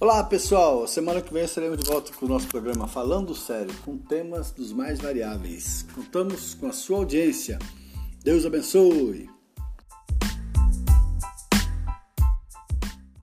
Olá pessoal, semana que vem estaremos de volta com o nosso programa Falando Sério, com temas dos mais variáveis. Contamos com a sua audiência. Deus abençoe!